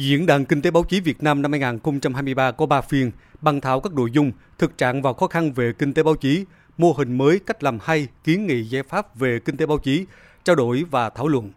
Diễn đàn Kinh tế báo chí Việt Nam năm 2023 có 3 phiên, bàn thảo các nội dung, thực trạng và khó khăn về kinh tế báo chí, mô hình mới, cách làm hay, kiến nghị giải pháp về kinh tế báo chí, trao đổi và thảo luận.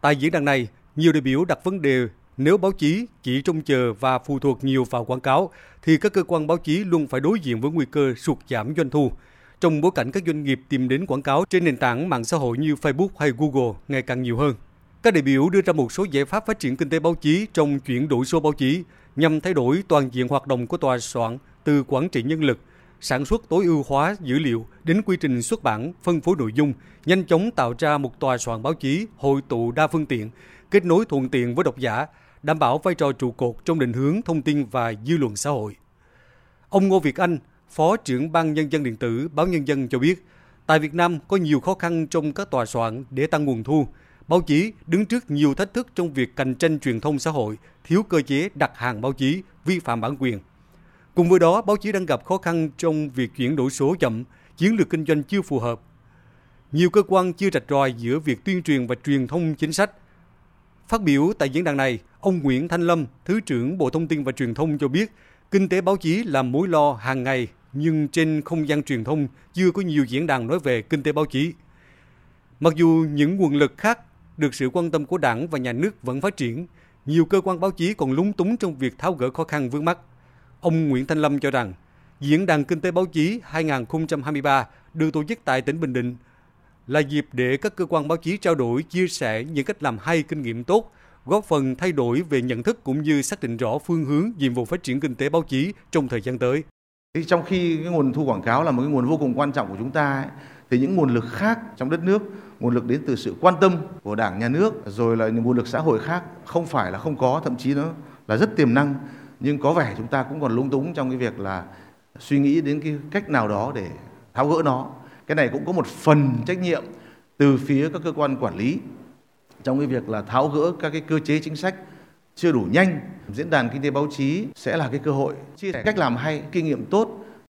Tại diễn đàn này, nhiều đại biểu đặt vấn đề nếu báo chí chỉ trông chờ và phụ thuộc nhiều vào quảng cáo, thì các cơ quan báo chí luôn phải đối diện với nguy cơ sụt giảm doanh thu. Trong bối cảnh các doanh nghiệp tìm đến quảng cáo trên nền tảng mạng xã hội như Facebook hay Google ngày càng nhiều hơn. Các đại biểu đưa ra một số giải pháp phát triển kinh tế báo chí trong chuyển đổi số báo chí nhằm thay đổi toàn diện hoạt động của tòa soạn từ quản trị nhân lực, sản xuất tối ưu hóa dữ liệu đến quy trình xuất bản, phân phối nội dung, nhanh chóng tạo ra một tòa soạn báo chí hội tụ đa phương tiện, kết nối thuận tiện với độc giả, đảm bảo vai trò trụ cột trong định hướng thông tin và dư luận xã hội. Ông Ngô Việt Anh, Phó trưởng Ban Nhân dân Điện tử Báo Nhân dân cho biết, tại Việt Nam có nhiều khó khăn trong các tòa soạn để tăng nguồn thu, Báo chí đứng trước nhiều thách thức trong việc cạnh tranh truyền thông xã hội, thiếu cơ chế đặt hàng báo chí, vi phạm bản quyền. Cùng với đó, báo chí đang gặp khó khăn trong việc chuyển đổi số chậm, chiến lược kinh doanh chưa phù hợp. Nhiều cơ quan chưa rạch ròi giữa việc tuyên truyền và truyền thông chính sách. Phát biểu tại diễn đàn này, ông Nguyễn Thanh Lâm, Thứ trưởng Bộ Thông tin và Truyền thông cho biết, kinh tế báo chí là mối lo hàng ngày, nhưng trên không gian truyền thông chưa có nhiều diễn đàn nói về kinh tế báo chí. Mặc dù những nguồn lực khác được sự quan tâm của đảng và nhà nước vẫn phát triển, nhiều cơ quan báo chí còn lúng túng trong việc tháo gỡ khó khăn vướng mắt. Ông Nguyễn Thanh Lâm cho rằng, Diễn đàn Kinh tế Báo chí 2023 được tổ chức tại tỉnh Bình Định là dịp để các cơ quan báo chí trao đổi, chia sẻ những cách làm hay kinh nghiệm tốt, góp phần thay đổi về nhận thức cũng như xác định rõ phương hướng nhiệm vụ phát triển kinh tế báo chí trong thời gian tới. Trong khi cái nguồn thu quảng cáo là một cái nguồn vô cùng quan trọng của chúng ta, ấy, thì những nguồn lực khác trong đất nước, nguồn lực đến từ sự quan tâm của đảng, nhà nước, rồi là những nguồn lực xã hội khác, không phải là không có, thậm chí nó là rất tiềm năng. Nhưng có vẻ chúng ta cũng còn lung túng trong cái việc là suy nghĩ đến cái cách nào đó để tháo gỡ nó. Cái này cũng có một phần trách nhiệm từ phía các cơ quan quản lý trong cái việc là tháo gỡ các cái cơ chế chính sách chưa đủ nhanh. Diễn đàn kinh tế báo chí sẽ là cái cơ hội chia sẻ cách làm hay, kinh nghiệm tốt